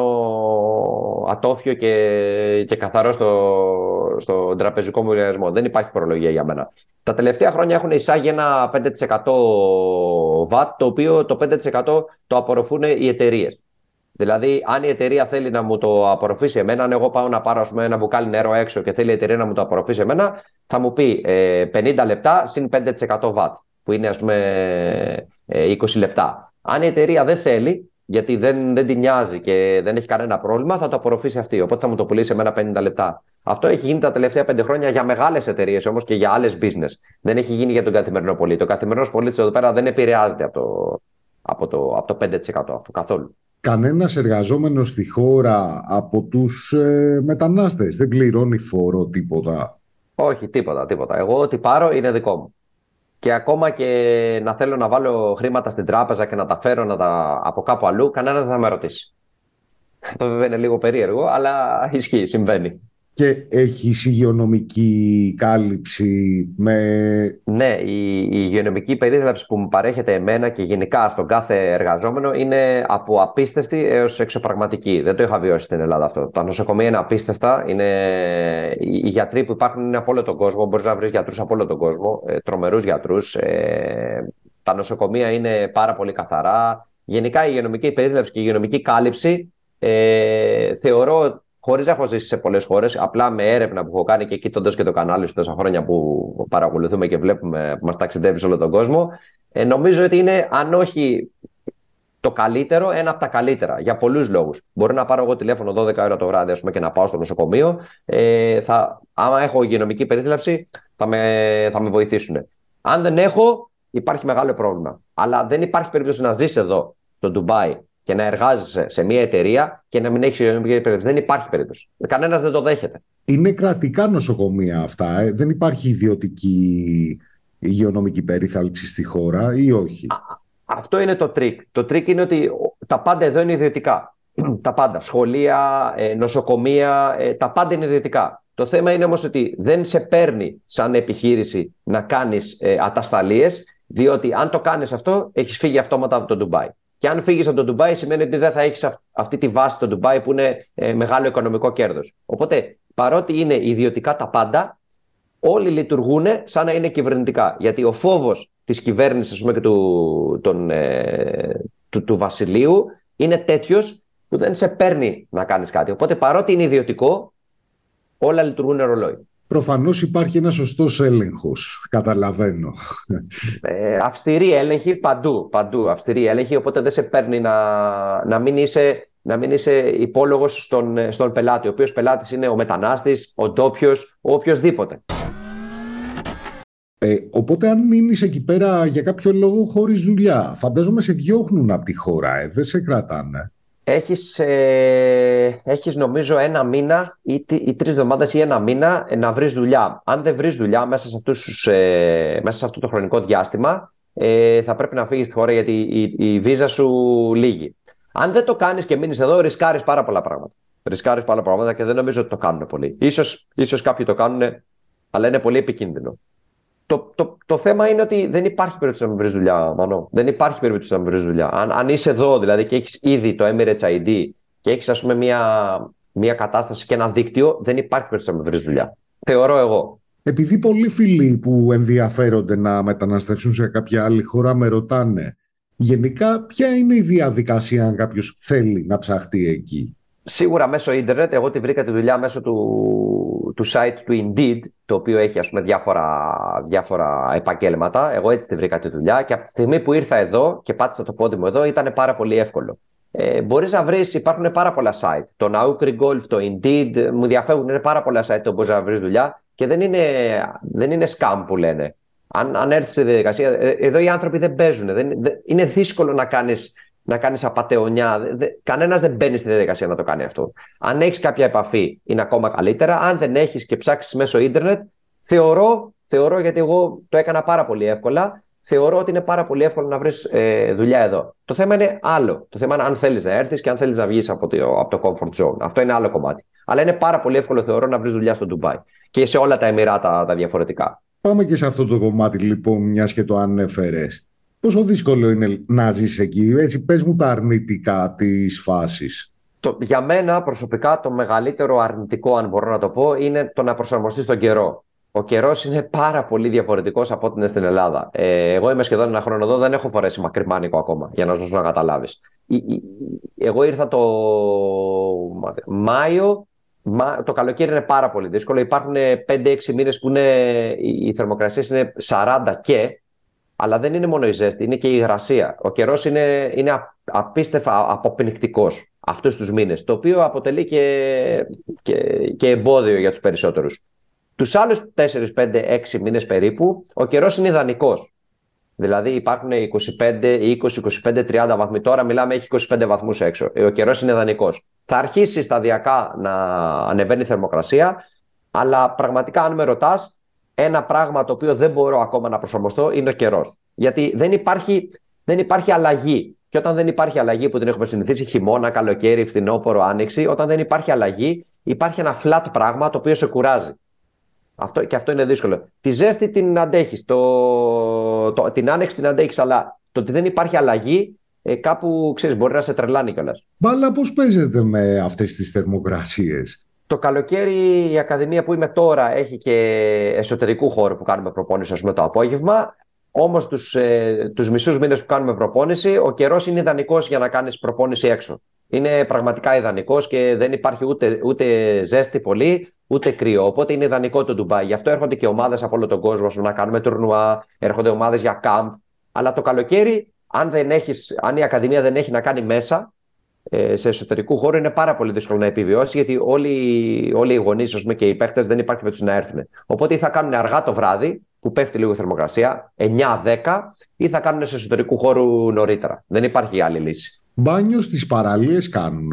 ατόφιο και, και καθαρό στο, στο τραπεζικό μου λογαριασμό. Δεν υπάρχει φορολογία για μένα. Τα τελευταία χρόνια έχουν εισάγει ένα 5% VAT, το οποίο το 5% το απορροφούν οι εταιρείες. Δηλαδή, αν η εταιρεία θέλει να μου το απορροφήσει εμένα, αν εγώ πάω να πάρω πούμε, ένα μπουκάλι νερό έξω και θέλει η εταιρεία να μου το απορροφήσει εμένα, θα μου πει ε, 50 λεπτά συν 5% VAT, που είναι ας πούμε 20 ε, λεπτά. Αν η εταιρεία δεν θέλει, γιατί δεν, δεν την νοιάζει και δεν έχει κανένα πρόβλημα, θα το απορροφήσει αυτή. Οπότε θα μου το πουλήσει εμένα 50 λεπτά. Αυτό έχει γίνει τα τελευταία 5 χρόνια για μεγάλες εταιρείες όμως και για άλλες business. Δεν έχει γίνει για τον καθημερινό πολίτη. Ο καθημερινός πολίτης εδώ πέρα δεν επηρεάζεται από το, από το, από το 5% αυτό καθόλου. Κανένας εργαζόμενος στη χώρα από τους ε, μετανάστες δεν πληρώνει φόρο τίποτα. Όχι, τίποτα, τίποτα. Εγώ ό,τι πάρω είναι δικό μου. Και ακόμα και να θέλω να βάλω χρήματα στην τράπεζα και να τα φέρω να τα... από κάπου αλλού, κανένας δεν θα με ρωτήσει. Αυτό βέβαια είναι λίγο περίεργο, αλλά ισχύει, συμβαίνει. Και έχει υγειονομική κάλυψη με... Ναι, η, η υγειονομική περίθαλψη που μου παρέχεται εμένα και γενικά στον κάθε εργαζόμενο είναι από απίστευτη έως εξωπραγματική. Δεν το είχα βιώσει στην Ελλάδα αυτό. Τα νοσοκομεία είναι απίστευτα. Είναι... Οι γιατροί που υπάρχουν είναι από όλο τον κόσμο. Μπορείς να βρεις γιατρούς από όλο τον κόσμο, ε, τρομερούς γιατρούς. Ε, τα νοσοκομεία είναι πάρα πολύ καθαρά. Γενικά η υγειονομική περίθαλψη και η υγειονομική κάλυψη ε, θεωρώ χωρίς να έχω ζήσει σε πολλές χώρες, απλά με έρευνα που έχω κάνει και κοιτώντα και το κανάλι σου τόσα χρόνια που παρακολουθούμε και βλέπουμε που μας ταξιδεύει σε όλο τον κόσμο, ε, νομίζω ότι είναι, αν όχι το καλύτερο, ένα από τα καλύτερα για πολλούς λόγους. Μπορεί να πάρω εγώ τηλέφωνο 12 ώρα το βράδυ πούμε, και να πάω στο νοσοκομείο. Ε, θα, άμα έχω υγειονομική περίθαλψη, θα με, θα με βοηθήσουν. Αν δεν έχω, υπάρχει μεγάλο πρόβλημα. Αλλά δεν υπάρχει περίπτωση να ζεις εδώ, στο Ντουμπάι, και να εργάζεσαι σε μια εταιρεία και να μην έχεις υγειονομική περίθαλψη. Δεν υπάρχει περίπτωση. Κανένας δεν το δέχεται. Είναι κρατικά νοσοκομεία αυτά. Ε; Δεν υπάρχει ιδιωτική υγειονομική περίθαλψη στη χώρα ή όχι; αυτό είναι το τρικ. Το τρικ είναι ότι τα πάντα εδώ είναι ιδιωτικά. τα πάντα. Σχολεία, ε, νοσοκομεία, ε, τα πάντα είναι ιδιωτικά. Το θέμα είναι όμως ότι δεν σε παίρνει σαν επιχείρηση να κάνεις ε, ατασθαλίες, διότι αν το κάνεις αυτό, έχεις φύγει αυτόματα από το Ντουμπάι. Και αν φύγεις από το Ντουμπάι, σημαίνει ότι δεν θα έχεις αυτή τη βάση στο Ντουμπάι που είναι ε, μεγάλο οικονομικό κέρδος. Οπότε, παρότι είναι ιδιωτικά τα πάντα, όλοι λειτουργούν σαν να είναι κυβερνητικά. Γιατί ο φόβος της κυβέρνησης και του, τον, ε, του, του Βασιλείου είναι τέτοιος που δεν σε παίρνει να κάνεις κάτι. Οπότε παρότι είναι ιδιωτικό, όλα λειτουργούν ρολόι. Προφανώς υπάρχει ένας σωστός έλεγχος. Καταλαβαίνω. Ε, αυστηρή έλεγχη παντού, παντού. Αυστηρή έλεγχη, οπότε δεν σε παίρνει να, να μην είσαι, να μην είσαι υπόλογος στον, στον πελάτη. Ο οποίος πελάτης είναι ο μετανάστης, ο ντόπιος, ο οποιοδήποτε. Ε, οπότε αν μείνεις εκεί πέρα για κάποιο λόγο χωρίς δουλειά, φαντάζομαι σε διώχνουν από τη χώρα, ε, δεν σε κρατάνε. Έχεις, ε, έχεις νομίζω ένα μήνα ή, ή τρεις εβδομάδες ή ένα μήνα ε, να βρεις δουλειά. Αν δεν βρεις δουλειά μέσα σε, αυτούς, ε, μέσα σε αυτό το χρονικό διάστημα ε, θα πρέπει να φύγεις στη χώρα γιατί η, η βίζα σου λύγει. Αν δεν το κάνεις και μείνεις εδώ ρισκάρεις πάρα πολλά πράγματα. Ρισκάρεις πάρα πολλά πράγματα και δεν νομίζω ότι το κάνουν πολύ. Ίσως, ίσως κάποιοι το κάνουν αλλά είναι πολύ επικίνδυνο. Το, το, το θέμα είναι ότι δεν υπάρχει περίπτωση να μην βρεις δουλειά, Μανώ. Δεν υπάρχει περίπτωση να μην βρεις δουλειά. Αν, αν είσαι εδώ δηλαδή και έχεις ήδη το Emirates ID και έχεις ας πούμε μια, μια κατάσταση και ένα δίκτυο, δεν υπάρχει περίπτωση να μην βρεις δουλειά. Θεωρώ εγώ. Επειδή πολλοί φίλοι που ενδιαφέρονται να μεταναστεύσουν σε κάποια άλλη χώρα με ρωτάνε, γενικά ποια είναι η διαδικασία αν κάποιος θέλει να ψαχτεί εκεί; Σίγουρα μέσω ίντερνετ, εγώ τη βρήκα τη δουλειά μέσω του, του site του Indeed, το οποίο έχει ας πούμε διάφορα, διάφορα επαγγέλματα. Εγώ έτσι τη βρήκα τη δουλειά και από τη στιγμή που ήρθα εδώ και πάτησα το πόδι μου εδώ ήταν πάρα πολύ εύκολο. Ε, μπορείς να βρεις, υπάρχουν πάρα πολλά site. Το Naukri Golf, το Indeed, μου διαφεύγουν, είναι πάρα πολλά site που μπορείς να βρεις δουλειά και δεν είναι, δεν είναι scam που λένε. Αν, αν έρθεις σε διαδικασία, ε, εδώ οι άνθρωποι δεν παίζουν. Δεν, είναι δύσκολο να κάνεις να κάνεις απαταιωνιά. Κανένας δεν μπαίνει στη διαδικασία να το κάνει αυτό. Αν έχεις κάποια επαφή, είναι ακόμα καλύτερα. Αν δεν έχεις και ψάξεις μέσω ίντερνετ, θεωρώ, θεωρώ, γιατί εγώ το έκανα πάρα πολύ εύκολα, θεωρώ ότι είναι πάρα πολύ εύκολο να βρεις ε, δουλειά εδώ. Το θέμα είναι άλλο. Το θέμα είναι αν θέλεις να έρθεις και αν θέλεις να βγεις από, το, από το comfort zone. Αυτό είναι άλλο κομμάτι. Αλλά είναι πάρα πολύ εύκολο, θεωρώ, να βρεις δουλειά στο Ντουμπάι και σε όλα τα Εμμυράτα τα διαφορετικά. Πάμε και σε αυτό το κομμάτι λοιπόν, μιας και το ανέφερε. Πόσο δύσκολο είναι να ζεις εκεί, έτσι πες μου τα αρνητικά της φάσης. Το, για μένα προσωπικά το μεγαλύτερο αρνητικό, αν μπορώ να το πω, είναι το να προσαρμοστεί στον καιρό. Ο καιρός είναι πάρα πολύ διαφορετικός από ό,τι είναι στην Ελλάδα. Ε, εγώ είμαι σχεδόν ένα χρόνο εδώ, δεν έχω φορέσει μακριμάνικο ακόμα, για να σου να καταλάβει. Εγώ ήρθα το Μάιο, το καλοκαίρι είναι πάρα πολύ δύσκολο. Υπάρχουν 5-6 μήνες που είναι, οι θερμοκρασίες είναι 40 και αλλά δεν είναι μόνο η ζέστη, είναι και η υγρασία. Ο καιρός είναι, είναι απίστευτα αποπνικτικός αυτούς τους μήνες, το οποίο αποτελεί και, και, και εμπόδιο για τους περισσότερους. Τους άλλους 4, 5, 6 μήνες περίπου, ο καιρός είναι ιδανικός. Δηλαδή υπάρχουν 25, 20, 25, 30 βαθμοί. Τώρα μιλάμε, έχει 25 βαθμούς έξω. Ο καιρός είναι ιδανικός. Θα αρχίσει σταδιακά να ανεβαίνει η θερμοκρασία, αλλά πραγματικά, αν με ρωτάς, ένα πράγμα το οποίο δεν μπορώ ακόμα να προσαρμοστώ είναι ο καιρός. Γιατί δεν υπάρχει, δεν υπάρχει αλλαγή. Και όταν δεν υπάρχει αλλαγή που την έχουμε συνηθίσει, χειμώνα, καλοκαίρι, φθινόπωρο, άνοιξη, όταν δεν υπάρχει αλλαγή, υπάρχει ένα flat πράγμα το οποίο σε κουράζει. Αυτό, και αυτό είναι δύσκολο. Τη ζέστη την αντέχεις, το, το, την άνοιξη την αντέχεις, αλλά το ότι δεν υπάρχει αλλαγή ε, κάπου ξέρεις, μπορεί να σε τρελάνει κιόλας. Μπάλα, πώς παίζετε με αυτές τις θερμοκρασίες; Το καλοκαίρι η Ακαδημία που είμαι τώρα έχει και εσωτερικού χώρου που κάνουμε προπόνηση ας πούμε, το απόγευμα. Όμως τους ε, τους μισούς μήνες που κάνουμε προπόνηση, ο καιρός είναι ιδανικός για να κάνεις προπόνηση έξω. Είναι πραγματικά ιδανικός και δεν υπάρχει ούτε, ούτε ζέστη πολύ, ούτε κρύο. Οπότε είναι ιδανικό το Ντουμπάι. Γι' αυτό έρχονται και ομάδες από όλο τον κόσμο να κάνουμε τουρνουά, έρχονται ομάδες για κάμπ. Αλλά το καλοκαίρι, αν, δεν έχεις, αν η Ακαδημία δεν έχει να κάνει μέσα, ε, σε εσωτερικού χώρο είναι πάρα πολύ δύσκολο να επιβιώσει, γιατί όλοι, όλοι οι γονείς και οι παίχτες δεν υπάρχει περίπτωση να έρθουν. Οπότε ή θα κάνουν αργά το βράδυ, που πέφτει λίγο η θερμοκρασία, 9-10, ή θα κάνουν σε εσωτερικού χώρου νωρίτερα. Δεν υπάρχει άλλη λύση. Μπάνιο στι παραλίες κάνουν.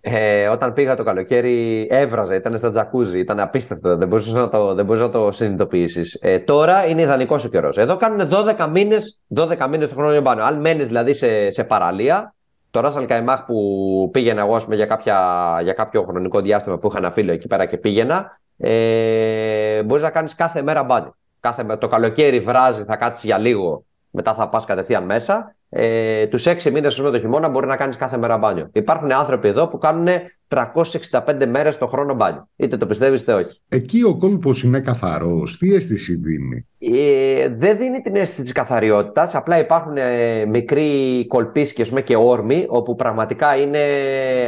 Ε, όταν πήγα το καλοκαίρι, έβραζε, ήταν στα τζακούζι, ήταν απίστευτο. Δεν μπορούσες να το, δεν να το συνειδητοποιήσεις. Ε, τώρα είναι ιδανικός ο καιρός. Εδώ κάνουν 12 μήνες 12 μήνες το χρόνο μπάνιο. Αν μένεις δηλαδή σε, σε παραλία, το Ράσαλ Καϊμάχ που πήγαινα εγώ για, κάποια, για κάποιο χρονικό διάστημα που είχα ένα φίλο εκεί πέρα και πήγαινα, ε, μπορείς να κάνεις κάθε μέρα μπάνι. Κάθε, το καλοκαίρι βράζει, θα κάτσεις για λίγο, μετά θα πας κατευθείαν μέσα. Ε, Τους έξι μήνες το χειμώνα μπορεί να κάνεις κάθε μέρα μπάνιο. Υπάρχουν άνθρωποι εδώ που κάνουν 365 μέρες το χρόνο μπάνιο. Είτε το πιστεύεις είτε όχι. Εκεί ο κόλπος είναι καθαρό. Τι αίσθηση δίνει. Ε, δεν δίνει την αίσθηση της καθαριότητας. Απλά υπάρχουν ε, μικροί κολπίσκοι και όρμοι, όπου πραγματικά είναι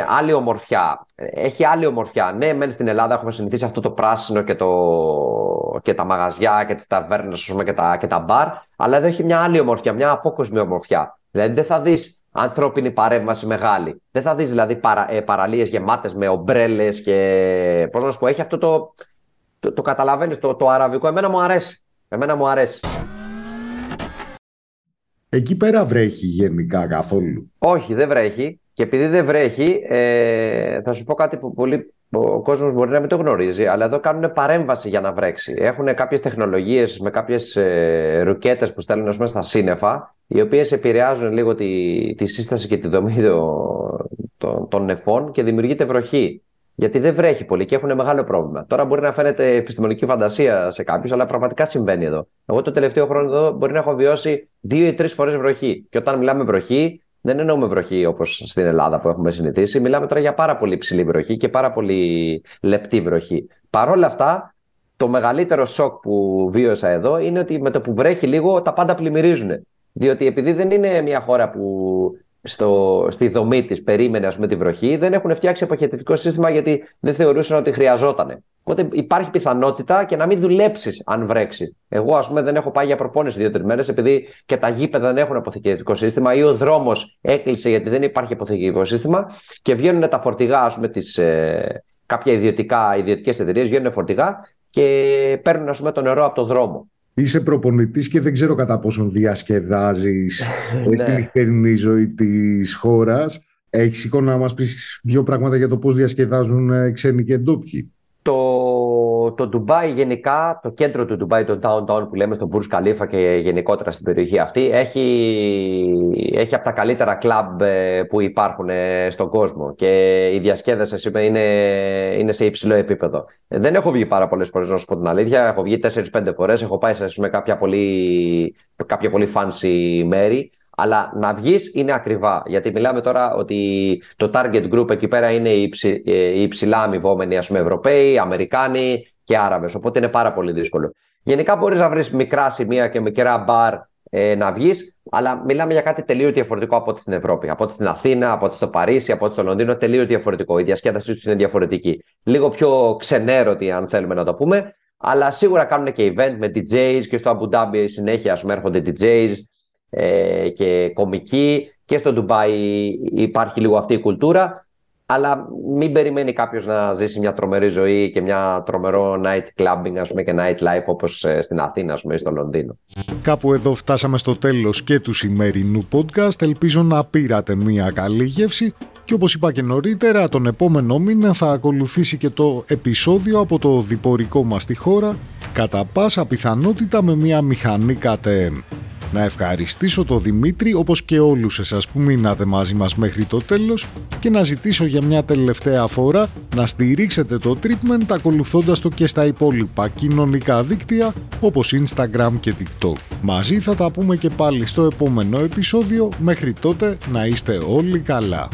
άλλη ομορφιά. Έχει άλλη ομορφιά. Ναι, μένει στην Ελλάδα έχουμε συνηθίσει αυτό το πράσινο και, το, και τα μαγαζιά και τις ταβέρνες και τα, και τα μπαρ. Αλλά εδώ έχει μια άλλη ομορφιά, μια απόκοσμη ομορφιά. Δηλαδή δεν θα δεις ανθρώπινη παρέμβαση μεγάλη. Δεν θα δεις δηλαδή παρα, ε, παραλίες γεμάτες με ομπρέλες και πώς να σου πω, έχει αυτό το, το, το καταλαβαίνεις, το, το αραβικό. Εμένα μου αρέσει. Εμένα μου αρέσει. Εκεί πέρα βρέχει γενικά καθόλου; Όχι, δεν βρέχει. Και επειδή δεν βρέχει, ε, θα σου πω κάτι που πολύ ο κόσμος μπορεί να μην το γνωρίζει, αλλά εδώ κάνουν παρέμβαση για να βρέξει. Έχουν κάποιες τεχνολογίες με κάποιες ε, ρουκέτες που στέλνουν μέσα στα σύννεφα, οι οποίες επηρεάζουν λίγο τη, τη σύσταση και τη δομή των, των νεφών και δημιουργείται βροχή. Γιατί δεν βρέχει πολύ και έχουν μεγάλο πρόβλημα. Τώρα μπορεί να φαίνεται επιστημονική φαντασία σε κάποιους, αλλά πραγματικά συμβαίνει εδώ. Εγώ το τελευταίο χρόνο εδώ μπορεί να έχω βιώσει δύο ή τρεις φορές βροχή. Και όταν μιλάμε βροχή, δεν εννοούμε βροχή όπως στην Ελλάδα που έχουμε συνηθίσει. Μιλάμε τώρα για πάρα πολύ ψηλή βροχή και πάρα πολύ λεπτή βροχή. Παρ' όλα αυτά, το μεγαλύτερο σοκ που βίωσα εδώ είναι ότι με το που βρέχει λίγο τα πάντα πλημμυρίζουν. Διότι επειδή δεν είναι μια χώρα που στο, στη δομή της περίμενε ας πούμε, τη βροχή, δεν έχουν φτιάξει αποχαιρετικό σύστημα γιατί δεν θεωρούσαν ότι χρειαζόταν. Οπότε υπάρχει πιθανότητα και να μην δουλέψεις αν βρέξει. Εγώ, ας πούμε, δεν έχω πάει για προπόνηση δύο-τρεις μέρες επειδή και τα γήπεδα δεν έχουν αποθηκευτικό σύστημα ή ο δρόμος έκλεισε γιατί δεν υπάρχει αποθηκευτικό σύστημα και βγαίνουν τα φορτηγά, ας πούμε, τις, ε, κάποια ιδιωτικά, ιδιωτικές εταιρείες βγαίνουν φορτηγά και παίρνουν ας πούμε, το νερό από το δρόμο. Είσαι προπονητής και δεν ξέρω κατά πόσον διασκεδάζεις ναι. στη νυχτερινή ζωή της χώρας. Έχεις εικόνα να μας πεις δύο πράγματα για το πώς διασκεδάζουν ε, ξένοι και ντόπιοι; Το, το Ντουμπάι γενικά, το κέντρο του Ντουμπάι, το downtown που λέμε στο Burj Khalifa και γενικότερα στην περιοχή αυτή, έχει, έχει από τα καλύτερα κλαμπ ε, που υπάρχουν ε, στον κόσμο και η διασκέδαση είναι, είναι σε υψηλό επίπεδο. Δεν έχω βγει πάρα πολλές φορές, να σου πω την αλήθεια. Έχω βγει 4-5 φορές. Έχω πάει σε κάποια πολύ, κάποια πολύ fancy μέρη. Αλλά να βγεις είναι ακριβά. Γιατί μιλάμε τώρα ότι το target group εκεί πέρα είναι οι, υψη, ε, υψηλά αμοιβόμενοι ας πούμε, Ευρωπαίοι, Αμερικάνοι και Άραβες. Οπότε είναι πάρα πολύ δύσκολο. Γενικά μπορείς να βρεις μικρά σημεία και μικρά μπαρ ε, να βγεις, αλλά μιλάμε για κάτι τελείως διαφορετικό από ό,τι στην Ευρώπη. Από ό,τι στην Αθήνα, από ό,τι στο Παρίσι, από ό,τι στο Λονδίνο, τελείως διαφορετικό. Η διασκέδασή τους είναι διαφορετική. Λίγο πιο ξενέρωτη, αν θέλουμε να το πούμε. Αλλά σίγουρα κάνουν και event με DJs και στο Abu Dhabi συνέχεια ας πούμε, έρχονται DJs ε, και κομική και στο Ντουμπάι υπάρχει λίγο αυτή η κουλτούρα αλλά μην περιμένει κάποιος να ζήσει μια τρομερή ζωή και μια τρομερό night clubbing ας πούμε, και night life όπως ε, στην Αθήνα ας πούμε, ή στο Λονδίνο. Κάπου εδώ φτάσαμε στο τέλος και του σημερινού podcast. Ελπίζω να πήρατε μια καλή γεύση και όπως είπα και νωρίτερα, τον επόμενο μήνα θα ακολουθήσει και το επεισόδιο από το διπορικό μας στη χώρα, κατά πάσα πιθανότητα με μια μηχανή KTM. Να ευχαριστήσω τον Δημήτρη όπως και όλους εσάς που μείνατε μαζί μας μέχρι το τέλος και να ζητήσω για μια τελευταία φορά να στηρίξετε το treatment ακολουθώντας το και στα υπόλοιπα κοινωνικά δίκτυα όπως Instagram και TikTok. Μαζί θα τα πούμε και πάλι στο επόμενο επεισόδιο, μέχρι τότε να είστε όλοι καλά.